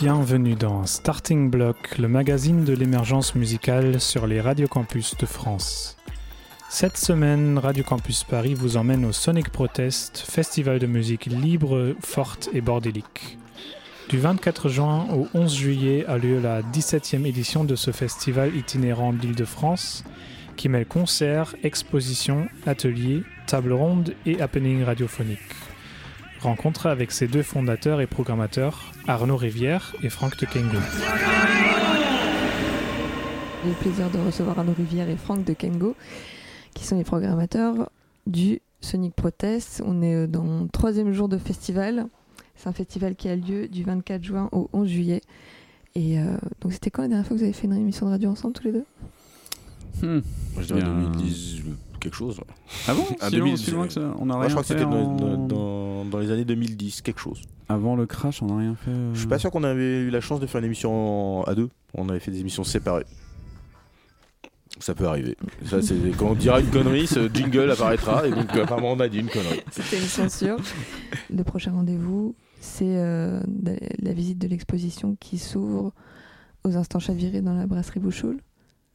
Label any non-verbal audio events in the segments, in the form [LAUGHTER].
Bienvenue dans Starting Block, le magazine de l'émergence musicale sur les radiocampus de France. Cette semaine, Radio Campus Paris vous emmène au Sonic Protest, festival de musique libre, forte et bordélique. Du 24 juin au 11 juillet a lieu la 17e édition de ce festival itinérant d'Île-de-France qui mêle concerts, expositions, ateliers, tables rondes et happenings radiophoniques. Rencontre avec ses deux fondateurs et programmateurs, Arnaud Rivière et Franck de Kengo. J'ai le plaisir de recevoir Arnaud Rivière et Franck de Kengo, qui sont les programmateurs du Sonic Protest. On est euh, dans le troisième jour de festival. C'est un festival qui a lieu du 24 juin au 11 juillet. Et euh, donc, c'était quand la dernière fois que vous avez fait une émission de radio ensemble tous les deux? Hmm. Moi, je dirais Bien. 2010 quelque chose. Ah bon? [LAUGHS] Ah, si, loin, 2000, si loin que ça On a Moi, rien je crois que c'était en- dans, dans- dans les années 2010, quelque chose. Avant le crash, on n'a rien fait. euh, Je suis pas sûr qu'on avait eu la chance de faire une émission en- à deux. On avait fait des émissions séparées. Ça peut arriver. Ça, c'est quand on dira une connerie, ce jingle apparaîtra et donc apparemment on a dit une connerie. C'était une censure. le prochain rendez-vous, c'est euh, la visite de l'exposition qui s'ouvre aux instants chavirés dans la brasserie Bouchoul.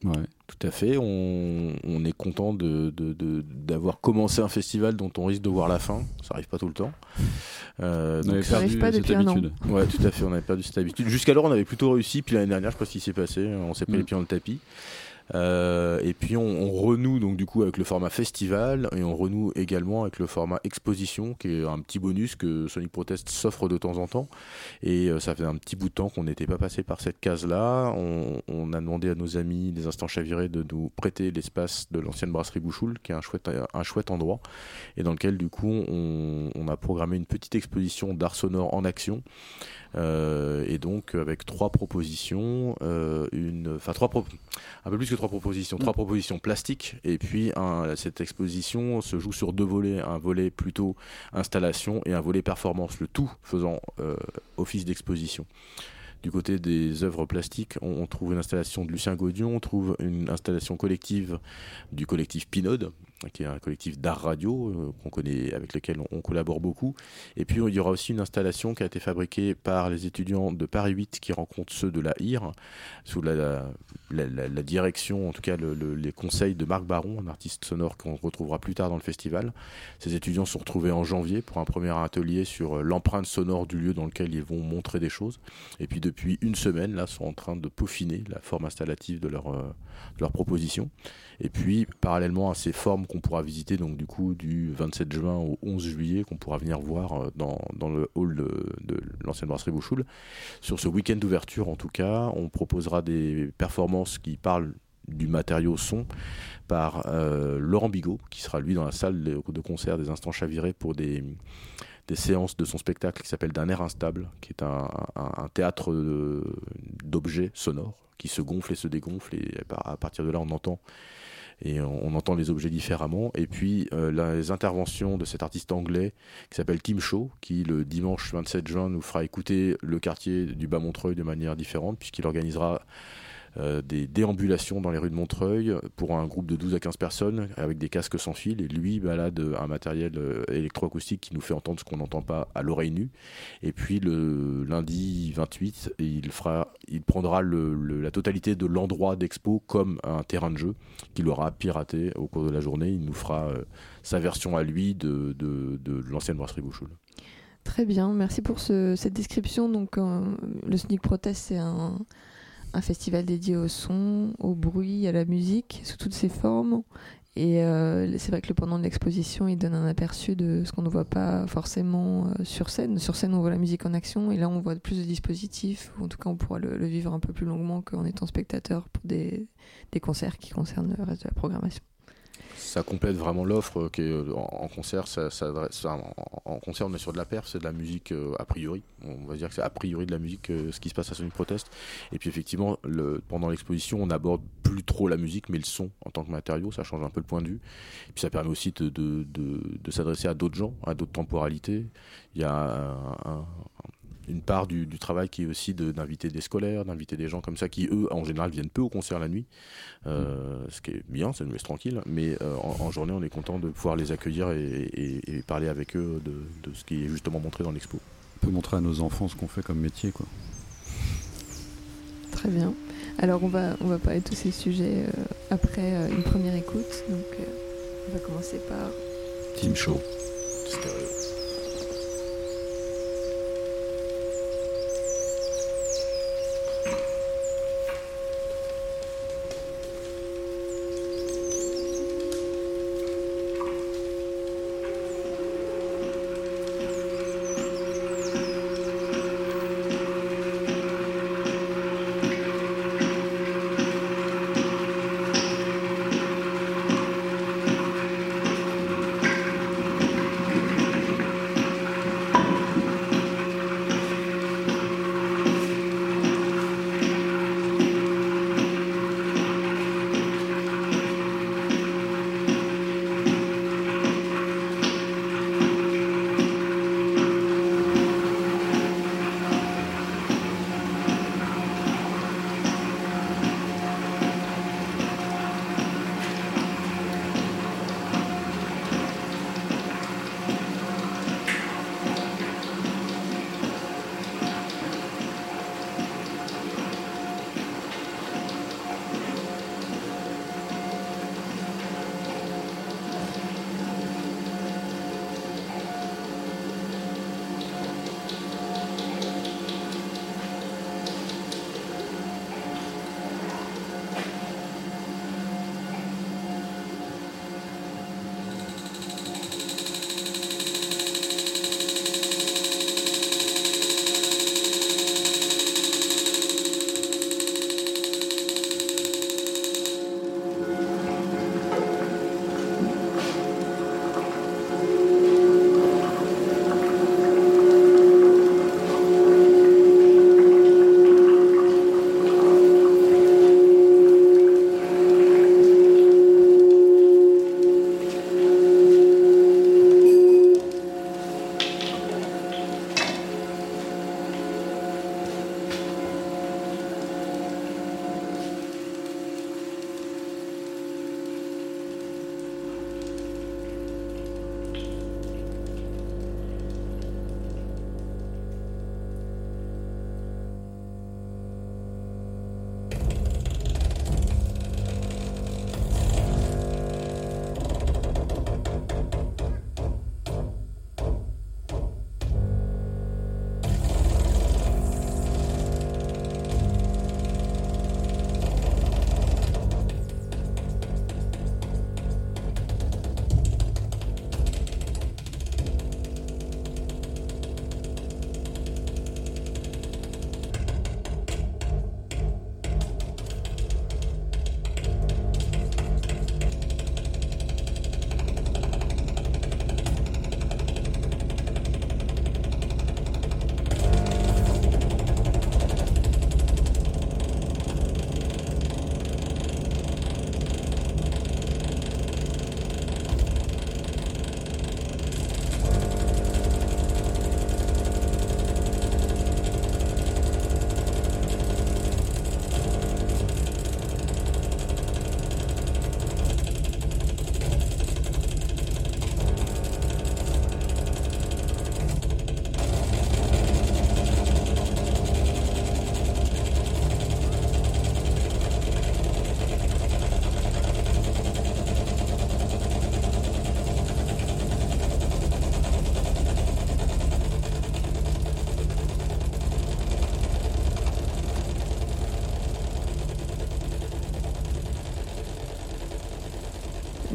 Ouais. Tout à fait. On, on est content de- de- de- d'avoir commencé un festival dont on risque de voir la fin. Ça arrive pas tout le temps. Euh, On avait donc, ça arrive perdu pas cette depuis un an. habitude. Ouais, tout à fait, on avait perdu cette habitude. Jusqu'alors, on avait plutôt réussi, puis l'année dernière, je sais pas ce qui s'est passé, on s'est pris Mm. les pieds dans le tapis. Euh, et puis on, on renoue donc du coup avec le format festival et on renoue également avec le format exposition qui est un petit bonus que Sonic Protest s'offre de temps en temps. Et euh, ça fait un petit bout de temps qu'on n'était pas passé par cette case là on, on a demandé à nos amis des instants chavirés de nous prêter l'espace de l'ancienne brasserie Bouchoul qui est un chouette, un chouette endroit et dans lequel du coup on, on a programmé une petite exposition d'art sonore en action. Euh, et donc avec trois propositions, euh, une, enfin trois, pro- un peu plus que trois propositions, trois propositions plastiques. Et puis un- cette exposition se joue sur deux volets, un volet plutôt installation et un volet performance, le tout faisant euh, office d'exposition. Du côté des œuvres plastiques, on, on trouve une installation de Lucien Gaudion, on trouve une installation collective du collectif Pinode, qui est un collectif d'art radio euh, qu'on connaît, avec lequel on, collabore beaucoup. Et puis il y aura aussi une installation qui a été fabriquée par les étudiants de Paris 8 qui rencontrent ceux de la IR, sous la, direction, en tout cas le- le- les conseils de Marc Baron, un artiste sonore qu'on retrouvera plus tard dans le festival. Ces étudiants sont retrouvés en janvier pour un premier atelier sur euh, l'empreinte sonore du lieu dans lequel ils vont montrer des choses. Et puis depuis une semaine, là, sont en train de peaufiner la forme installative de leur, euh, de leur proposition. Et puis, parallèlement à ces formes qu'on pourra visiter, donc du coup, du 27 juin au 11 juillet, qu'on pourra venir voir euh, dans, dans le hall de, l'ancienne brasserie Bouchoul, sur ce week-end d'ouverture en tout cas, on proposera des performances qui parlent du matériau son par euh, Laurent Bigot, qui sera lui dans la salle de, concert des Instants Chavirés pour des, des séances de son spectacle qui s'appelle D'un air instable, qui est un, un- un théâtre euh, d'objets sonores qui se gonfle et se dégonfle, et à partir de là, on entend et on, entend les objets différemment. Et puis euh, les interventions de cet artiste anglais qui s'appelle Tim Shaw, qui le dimanche 27 juin nous fera écouter le quartier du Bas-Montreuil de manière différente, puisqu'il organisera des déambulations dans les rues de Montreuil pour un groupe de 12 à 15 personnes avec des casques sans fil. Et lui balade un matériel euh, électroacoustique qui nous fait entendre ce qu'on n'entend pas à l'oreille nue. Et puis le lundi 28 il fera il prendra la totalité de l'endroit d'expo comme un terrain de jeu qu'il aura piraté au cours de la journée. Il nous fera euh, sa version à lui de, l'ancienne brasserie Bouchoul Très bien, merci pour ce- cette description. Donc, euh, le Sonic Protest, c'est un, un festival dédié au son, au bruit, à la musique, sous toutes ses formes. Et euh, c'est vrai que le pendant de l'exposition, il donne un aperçu de ce qu'on ne voit pas forcément euh, sur scène. Sur scène, on voit la musique en action, et là, on voit plus de dispositifs. Ou en tout cas, on pourra le, vivre un peu plus longuement qu'en étant spectateur pour des concerts qui concernent le reste de la programmation. Ça complète vraiment l'offre qui est euh, en, concert ça, ça en, concert on est sur de la perf c'est de la musique euh, a priori. On va dire que c'est a priori de la musique euh, ce qui se passe à Sonic Protest. Et puis effectivement pendant l'exposition on n'aborde plus trop la musique mais le son en tant que matériau ça change un peu le point de vue. Et puis ça permet aussi de, s'adresser à d'autres gens à d'autres temporalités. Il y a un- une part du, du travail qui est aussi de- d'inviter des scolaires, d'inviter des gens comme ça qui, eux, en général, viennent peu au concert la nuit. Euh, ce qui est bien, ça nous laisse tranquille. Mais euh, en, en journée, on est content de pouvoir les accueillir et, et- et parler avec eux de, de ce qui est justement montré dans l'expo. On peut montrer à nos enfants ce qu'on fait comme métier, quoi. Très bien. Alors on va, on va parler de tous ces sujets euh, après euh, une première écoute. Donc euh, on va commencer par Team Show. Stéréo.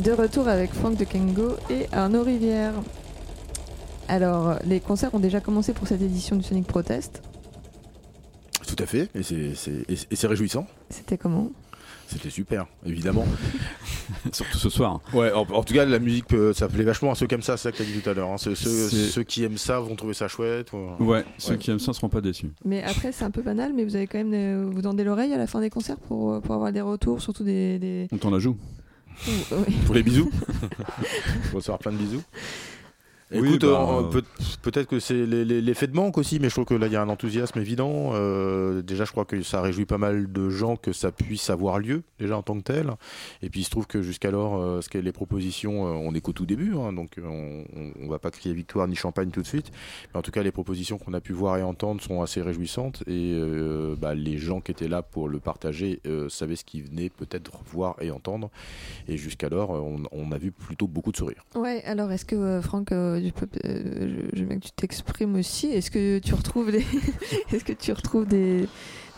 De retour avec Franck de Kengo et Arnaud Rivière. Alors, les concerts ont déjà commencé pour cette édition du Sonic Protest. Tout à fait, et c'est- réjouissant. C'était comment? C'était super, évidemment. [LAUGHS] Surtout ce soir. Ouais, en, en tout cas, la musique, peut- ça plaît vachement à ceux qui aiment ça, c'est ça que tu as dit tout à l'heure. hein. Ceux, qui aiment ça vont trouver ça chouette. ou- Ouais, ceux qui aiment ça seront pas déçus. Mais après, c'est un peu banal, mais vous avez quand même euh, vous tendez l'oreille à la fin des concerts pour, pour avoir des retours, surtout des. des... On t'en la joue. Pour les bisous. [LAUGHS] Pour recevoir plein de bisous. Écoute, bah, euh, peut- peut-être que c'est l'effet de manque aussi, mais je trouve que là il y a un enthousiasme évident. Euh, déjà, je crois que ça réjouit pas mal de gens que ça puisse avoir lieu déjà en tant que tel. Et puis il se trouve que jusqu'alors, euh, ce que les propositions, euh, on est qu'au tout début, hein, donc on, on, on va pas crier victoire ni champagne tout de suite. Mais en tout cas, les propositions qu'on a pu voir et entendre sont assez réjouissantes. Et euh, bah, les gens qui étaient là pour le partager euh, savaient ce qu'ils venaient peut-être voir et entendre. Et jusqu'alors, on, on a vu plutôt beaucoup de sourires. Ouais, alors est-ce que euh, Franck, euh, euh, je, veux que tu t'exprimes aussi. Est-ce que tu retrouves des, [LAUGHS] est-ce que tu retrouves des,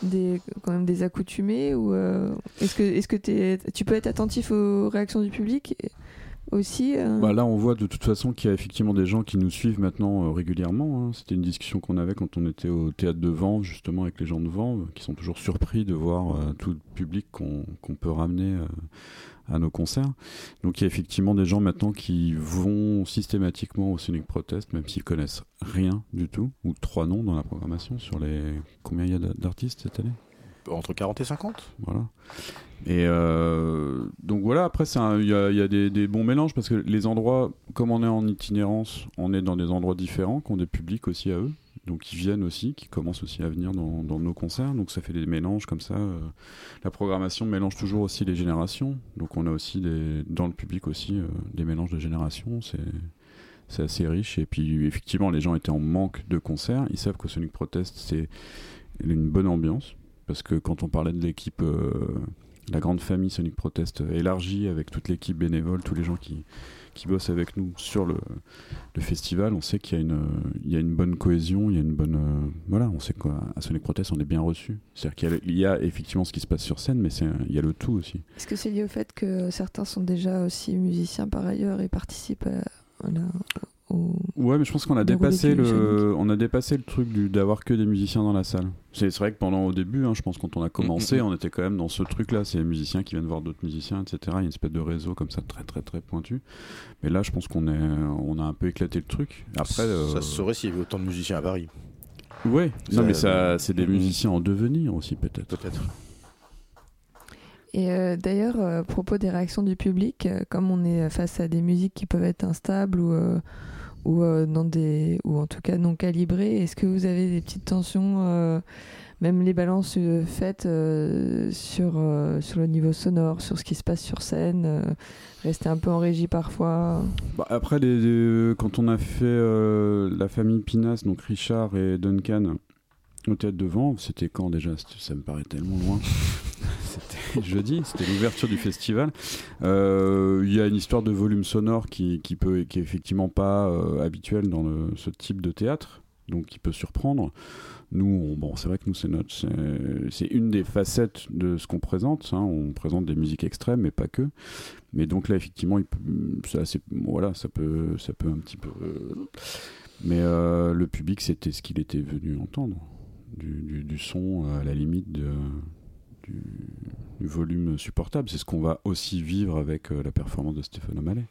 des, quand même des accoutumés ou euh, est-ce que, est-ce que t'es- tu peux être attentif aux réactions du public euh Bah là, on voit de toute façon qu'il y a effectivement des gens qui nous suivent maintenant euh, régulièrement. hein. C'était une discussion qu'on avait quand on était au théâtre de Vanves, justement, avec les gens de Vanves, qui sont toujours surpris de voir euh, tout le public qu'on peut ramener à nos concerts. Donc il y a effectivement des gens maintenant qui vont systématiquement au Sonic Protest, même s'ils connaissent rien du tout, ou trois noms dans la programmation sur les... Combien il y a d'a- d'artistes cette année? Entre 40 et 50 voilà. Et euh, donc voilà, après, il y a, y a des, bons mélanges parce que les endroits, comme on est en itinérance, on est dans des endroits différents, qui ont des publics aussi à eux. Donc ils viennent aussi, qui commencent aussi à venir dans, dans nos concerts. Donc ça fait des mélanges comme ça. euh. La programmation mélange toujours aussi les générations. Donc on a aussi des, dans le public aussi euh, des mélanges de générations. C'est c'est assez riche. Et puis effectivement, les gens étaient en manque de concerts. Ils savent que Sonic Protest, c'est une bonne ambiance. Parce que quand on parlait de l'équipe, euh, la grande famille Sonic Protest élargie avec toute l'équipe bénévole, tous les gens qui, qui bossent avec nous sur le, festival, on sait qu'il y, a une, il y a une bonne cohésion, il y a une bonne. euh, voilà, on sait qu'à Sonic Protest, on est bien reçu. C'est-à-dire qu'il y a, effectivement ce qui se passe sur scène, mais il y a le tout aussi. Est-ce que c'est lié au fait que certains sont déjà aussi musiciens par ailleurs et participent à, à au... Ouais, mais je pense qu'on a dépassé le, on a dépassé le truc du- d'avoir que des musiciens dans la salle. C'est vrai que pendant au début, hein, je pense quand on a commencé, Mm, mm, mm. on était quand même dans ce truc-là. C'est les musiciens qui viennent voir d'autres musiciens, etc. Il y a une espèce de réseau comme ça très très très pointu. Mais là, je pense qu'on est, on a un peu éclaté le truc. Après, euh, Ça se saurait s'il y avait autant de musiciens à Paris. ouais. Non, mais ça, c'est des musiciens en devenir aussi peut-être. Peut-être. Et euh, d'ailleurs, euh, à propos des réactions du public, euh, comme on est face à des musiques qui peuvent être instables ou, ou, dans des, ou en tout cas non calibrées, est-ce que vous avez des petites tensions, même les balances faites sur, sur le niveau sonore, sur ce qui se passe sur scène, rester un peu en régie parfois? Bah, après, quand on a fait la famille Pinas, donc Richard et Duncan, au théâtre de Vanves, c'était quand déjà? Ça me paraît tellement loin. [LAUGHS] jeudi, c'était l'ouverture du festival. Euh, Il y a une histoire de volume sonore qui, qui, peut, qui est effectivement pas euh, habituelle dans ce type de théâtre, donc qui peut surprendre. Nous, on- bon, c'est vrai que nous, c'est une des facettes de ce qu'on présente. hein. On présente des musiques extrêmes, mais pas que. Mais donc là, effectivement, assez- voilà, ça peut, ça peut un petit peu. euh, Mais le public, c'était ce qu'il était venu entendre. Du, son à la limite de- du volume supportable. C'est ce qu'on va aussi vivre avec euh, la performance de Stéphane O'Malley.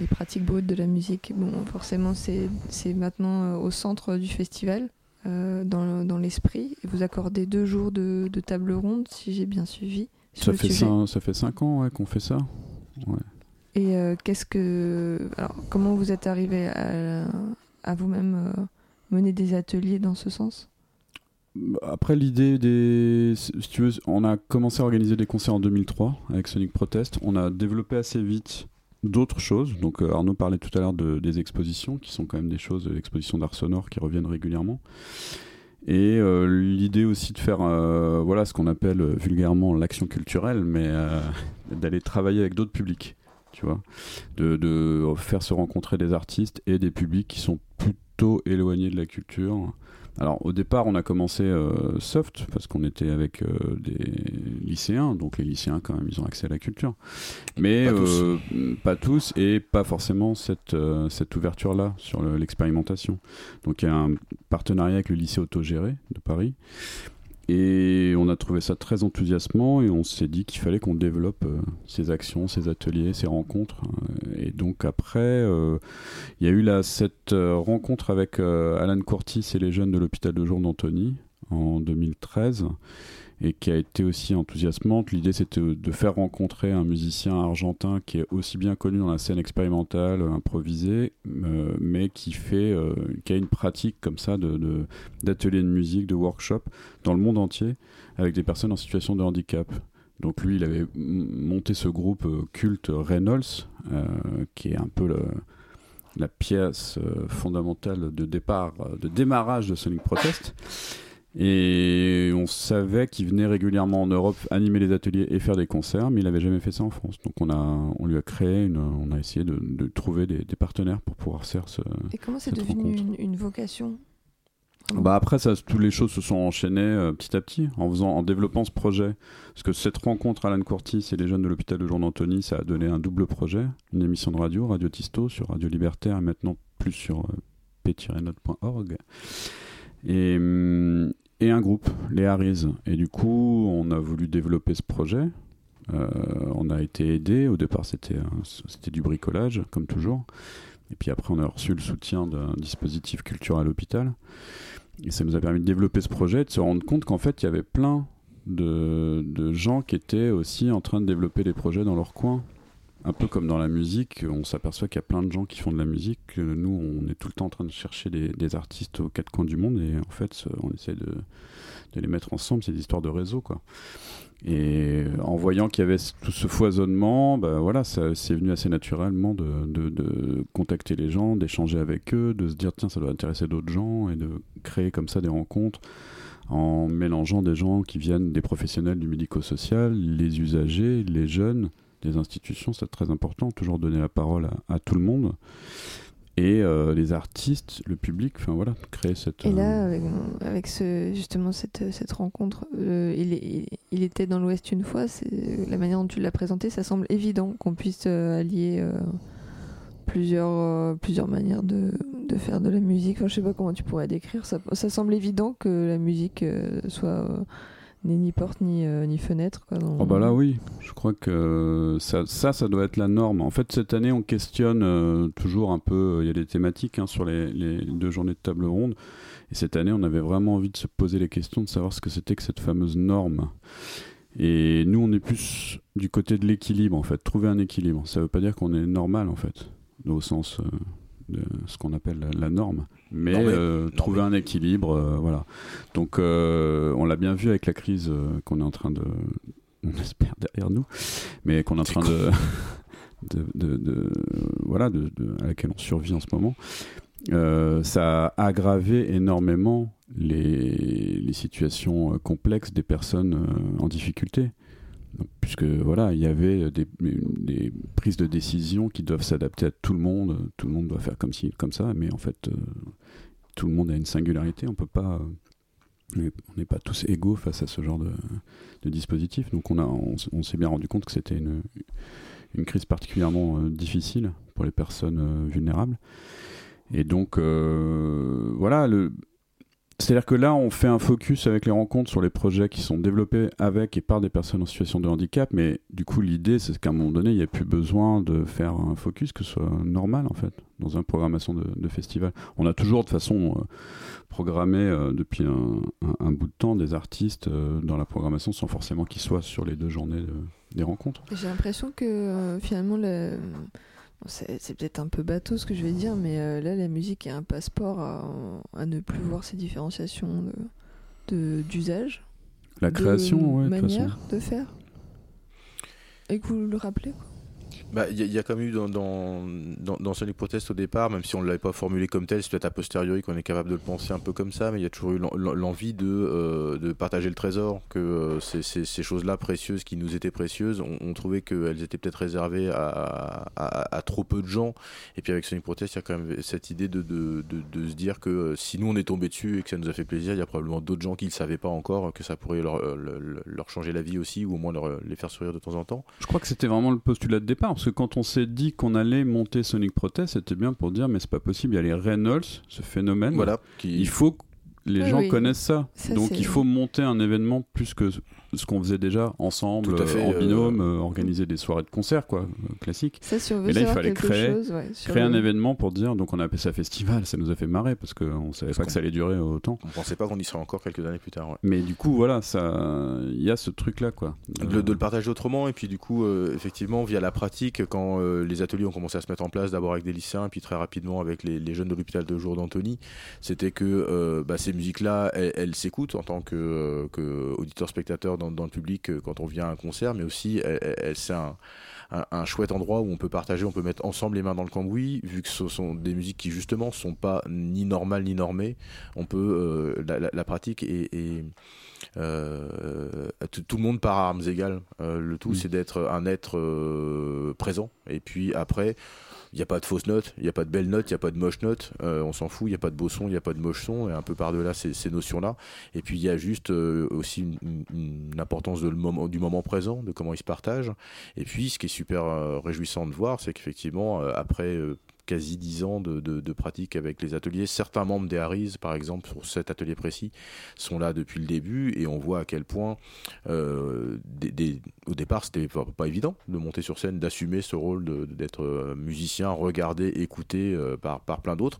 Les pratiques brutes de la musique, bon, forcément, c'est maintenant euh, au centre du festival, euh, dans, dans l'esprit. Et Vous accordez deux jours de, de table ronde, si j'ai bien suivi. Ça fait, cinq, ça fait cinq ans ouais, qu'on fait ça. Et euh, qu'est-ce que. Alors, comment vous êtes arrivé à, à vous-même euh, mener des ateliers dans ce sens? Après l'idée des, si tu veux, on a commencé à organiser des concerts en 2003 avec Sonic Protest. On a développé assez vite d'autres choses. Donc euh, Arnaud parlait tout à l'heure de- des expositions, qui sont quand même des choses, expositions d'art sonore qui reviennent régulièrement. Et euh, l'idée aussi de faire, euh, voilà, ce qu'on appelle vulgairement l'action culturelle, mais [LAUGHS] d'aller travailler avec d'autres publics, tu vois, de faire se rencontrer des artistes et des publics qui sont plutôt éloignés de la culture. Alors au départ, on a commencé euh, soft parce qu'on était avec euh, des lycéens, donc les lycéens quand même, ils ont accès à la culture, mais Pas tous. euh, pas tous et pas forcément cette euh, cette ouverture là sur le- l'expérimentation. Donc il y a un partenariat avec le lycée autogéré de Paris. Et on a trouvé ça très enthousiasmant et on s'est dit qu'il fallait qu'on développe euh, ces actions, ces ateliers, ces rencontres. Euh, et donc après, euh, il y a eu là, cette rencontre avec Alan Courtis et les jeunes de l'hôpital de jour d'Antony en 2013 et qui a été aussi enthousiasmante. L'idée c'était de faire rencontrer un musicien argentin qui est aussi bien connu dans la scène expérimentale, improvisée, euh, mais qui fait, euh, qui a une pratique comme ça de, d'ateliers de musique, de workshops dans le monde entier avec des personnes en situation de handicap. Donc lui, il avait monté ce groupe euh, culte Reynolds, euh, qui est un peu la pièce euh, fondamentale de départ, euh, de démarrage de Sonic Protest. Et on savait qu'il venait régulièrement en Europe animer les ateliers et faire des concerts, mais il n'avait jamais fait ça en France. Donc on, a, on lui a créé, une, on a essayé de, de trouver des, des partenaires pour pouvoir faire ce, Et comment c'est devenu une vocation? Bah après, ça, toutes les choses se sont enchaînées euh, petit à petit en faisant, en développant ce projet. Parce que cette rencontre Alan Courtis et les jeunes de l'hôpital de jour d'Antony, ça a donné un double projet, une émission de radio, Radio Tisto sur Radio Libertaire et maintenant plus sur euh, p-note.org. Et, hum, et un groupe, les Harris. Et du coup, on a voulu développer ce projet. Euh, on a été aidé. Au départ, c'était c'était du bricolage, comme toujours. Et puis après, on a reçu le soutien d'un dispositif culturel à l'hôpital. Et ça nous a permis de développer ce projet, de se rendre compte qu'en fait, il y avait plein de gens qui étaient aussi en train de développer des projets dans leur coin. Un peu comme dans la musique, on s'aperçoit qu'il y a plein de gens qui font de la musique. que Nous, on est tout le temps en train de chercher des, artistes aux quatre coins du monde et en fait, on essaie de, les mettre ensemble. C'est des histoires de réseau, quoi. Et en voyant qu'il y avait tout ce foisonnement, bah voilà, c'est venu assez naturellement de contacter les gens, d'échanger avec eux, de se dire tiens ça doit intéresser d'autres gens et de créer comme ça des rencontres en mélangeant des gens qui viennent des professionnels du médico-social, les usagers, les jeunes, les institutions, c'est très important, toujours donner la parole à, à tout le monde. Et euh, les artistes, le public, enfin voilà, créer cette. Et là, euh, avec, avec ce, justement cette, cette rencontre, euh, il, il, il était dans l'Ouest une fois, la manière dont tu l'as présenté, ça semble évident qu'on puisse allier plusieurs, plusieurs manières de, de faire de la musique. Enfin, je sais pas comment tu pourrais décrire, ça, ça semble évident que la musique soit euh, n'ait ni porte ni, euh, ni fenêtre. Quoi, dans- Oh bah là oui, je crois que ça, ça, ça doit être la norme. En fait, cette année, on questionne euh, toujours un peu, il y a des thématiques hein, sur les, les deux journées de table ronde. Et cette année, on avait vraiment envie de se poser les questions, de savoir ce que c'était que cette fameuse norme. Et nous, on est plus du côté de l'équilibre, en fait, trouver un équilibre. Ça veut pas dire qu'on est normal, en fait, au sens euh, de ce qu'on appelle la, la norme. Mais euh, trouver un équilibre, euh, voilà. Donc, euh, on l'a bien vu avec la crise qu'on est en train de, [LAUGHS] on espère derrière nous, mais qu'on est en train de, [LAUGHS] de, de- de- voilà, de, à laquelle on survit en ce moment. Ça a aggravé énormément les, les situations complexes des personnes en difficulté. Puisque voilà, il y avait des, prises de décision qui doivent s'adapter à tout le monde. Tout le monde doit faire comme ci, comme ça, mais en fait, euh, tout le monde a une singularité. On peut pas, on est- on n'est pas tous égaux face à ce genre de, dispositif. Donc on s'est bien rendu compte que c'était une, crise particulièrement euh, difficile pour les personnes euh, vulnérables. Et donc voilà, le, c'est-à-dire que là, on fait un focus avec les rencontres sur les projets qui sont développés avec et par des personnes en situation de handicap, mais du coup, l'idée, c'est qu'à un moment donné, il n'y a plus besoin de faire un focus que ce soit normal, en fait, dans une programmation de, festival. On a toujours, de façon euh, programmée euh, depuis un, bout de temps, des artistes euh, dans la programmation sans forcément qu'ils soient sur les deux journées de- des rencontres. J'ai l'impression que finalement, le- c'est peut-être un peu bateau ce que je vais dire, mais euh, là, la musique est un passeport à, à ne plus voir ces différenciations de- de- d'usage. La de création, ouais, de toute façon. manière de faire. Et que vous le rappelez quoi. Bah, Il y, a- il y a quand même eu dans, dans, dans, Sonic Protest au départ, même si on ne l'avait pas formulé comme tel, c'est peut-être a posteriori qu'on est capable de le penser un peu comme ça, mais il y a toujours eu l'en- l'en- l'envie de, euh, de partager le trésor, que euh, ces, ces- choses-là précieuses qui nous étaient précieuses, on, on trouvait qu'elles étaient peut-être réservées à, à, trop peu de gens. Et puis avec Sonic Protest, il y a quand même cette idée de, de, de, se dire que euh, si nous on est tombé dessus et que ça nous a fait plaisir, il y a probablement d'autres gens qui ne le savaient pas encore, que ça pourrait leur, leur, leur changer la vie aussi, ou au moins leur, les faire sourire de temps en temps. Je crois que c'était vraiment le postulat de départ, parce que quand on s'est dit qu'on allait monter Sonic Protest, c'était bien pour dire, mais c'est pas possible, il y a les Reynolds, ce phénomène. Voilà. Qui... Il faut les Oui, gens oui. connaissent ça. Ça, Donc c'est- il faut monter un événement plus que ce qu'on faisait déjà ensemble, Tout à fait, en euh, binôme, euh, organiser des soirées de concert, quoi, euh, classique. Ça, si Et là, il fallait créer- chose, ouais, sur Créer un événement pour dire, donc on a appelé ça festival, ça nous a fait marrer parce qu'on savait Parce pas que ça allait durer autant. On pensait pas qu'on y serait encore quelques années plus tard. ouais. Mais du coup, voilà, ça, il y a ce truc-là, quoi. De, de le partager autrement et puis du coup euh, effectivement via la pratique quand euh, les ateliers ont commencé à se mettre en place d'abord avec des lycéens puis très rapidement avec les, les jeunes de l'hôpital de jour d'Antony c'était que euh, bah, ces musiques là elles, elles s'écoutent en tant que, euh, que auditeur spectateur dans, le public euh, quand on vient à un concert mais aussi c'est un, chouette endroit où on peut partager on peut mettre ensemble les mains dans le cambouis vu que ce sont des musiques qui justement sont pas ni normales ni normées. On peut euh, la, la- pratique et, et tout, tout le monde part à armes égales. Euh, le tout, Mm. c'est d'être un être euh, présent. Et puis après, il n'y a pas de fausses notes, il n'y a pas de belles notes, il n'y a pas de moches notes. Euh, on s'en fout, il n'y a pas de beaux sons, il n'y a pas de moches sons. Et un peu par-delà ces, ces notions-là. Et puis il y a juste euh, aussi une, importance de le moment, du moment présent, de comment ils se partagent. Et puis ce qui est super euh, réjouissant de voir, c'est qu'effectivement, euh, après. Quasi 10 ans de, pratique avec les ateliers. Certains membres des Harris, par exemple, sur cet atelier précis, sont là depuis le début et on voit à quel point, euh, au départ, c'était pas, pas évident de monter sur scène, d'assumer ce rôle d'être euh, musicien, regardé, écouté euh, par, plein d'autres,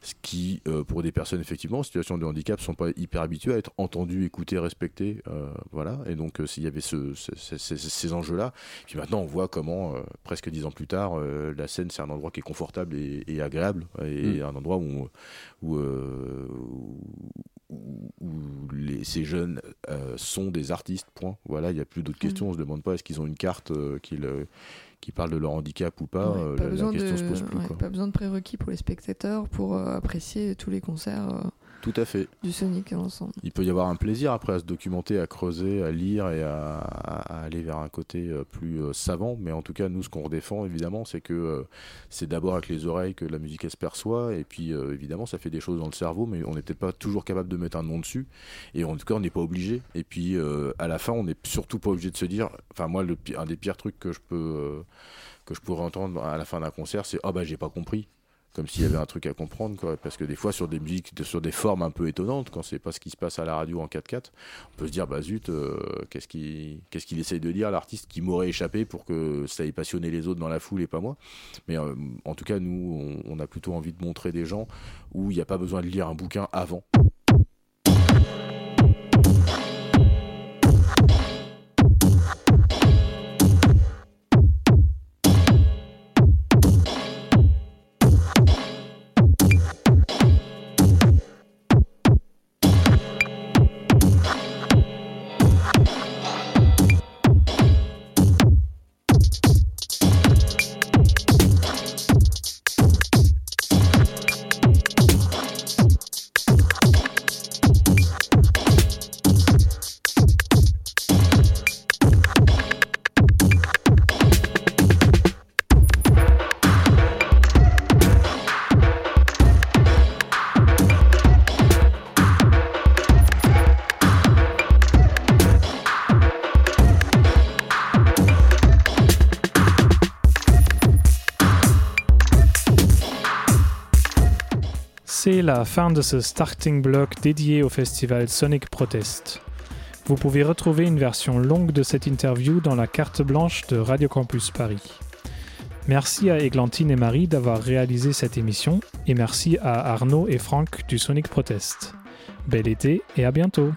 ce qui, pour des personnes effectivement en situation de handicap, sont pas hyper habituées à être entendues, écoutées, respectées. euh, voilà. Et donc, s'il y avait ce- ce- ce- ces, ces enjeux-là, puis maintenant, on voit comment, presque dix ans plus tard, la scène, c'est un endroit qui est confortable et, et agréable, et Mm. un endroit où, où, euh, où- où les, ces jeunes euh, sont des artistes, point. Voilà, il n'y a plus d'autres Mm. questions. On se demande pas est-ce qu'ils ont une carte euh, qui, le- qui parle de leur handicap ou pas. Ouais, euh, pas, la, question de, se pose plus. ouais, quoi. pas besoin de prérequis pour les spectateurs pour euh, apprécier tous les concerts euh, Tout à fait. du Sonic ensemble. Il peut y avoir un plaisir après à se documenter, à creuser, à lire et à, aller vers un côté euh, plus euh, savant. Mais en tout cas, nous, ce qu'on défend, évidemment, c'est que euh, c'est d'abord avec les oreilles que la musique elle se perçoit. Et puis, euh, évidemment, ça fait des choses dans le cerveau, mais on n'est peut-être pas toujours capable de mettre un nom dessus. Et en tout cas, on n'est pas obligé. Et puis, euh, à la fin, on n'est surtout pas obligé de se dire. Enfin, moi, le, un des pires trucs que je peux. que je pourrais entendre à la fin d'un concert, c'est Ah bah j'ai pas compris comme s'il y avait un truc à comprendre quoi. Parce que des fois sur des musiques sur des formes un peu étonnantes quand c'est pas ce qui se passe à la radio en 4x4 on peut se dire bah zut euh, qu'est-ce qu'il qu'est-ce essaye de dire l'artiste qui m'aurait échappé pour que ça ait passionné les autres dans la foule et pas moi. Mais euh, en tout cas nous on a plutôt envie de montrer des gens où il n'y a pas besoin de lire un bouquin avant La fin de ce starting block dédié au festival Sonic Protest. Vous pouvez retrouver une version longue de cette interview dans la carte blanche de Radio Campus Paris. Merci à Églantine et Marie d'avoir réalisé cette émission et merci à Arnaud et Franck du Sonic Protest. Bel été et à bientôt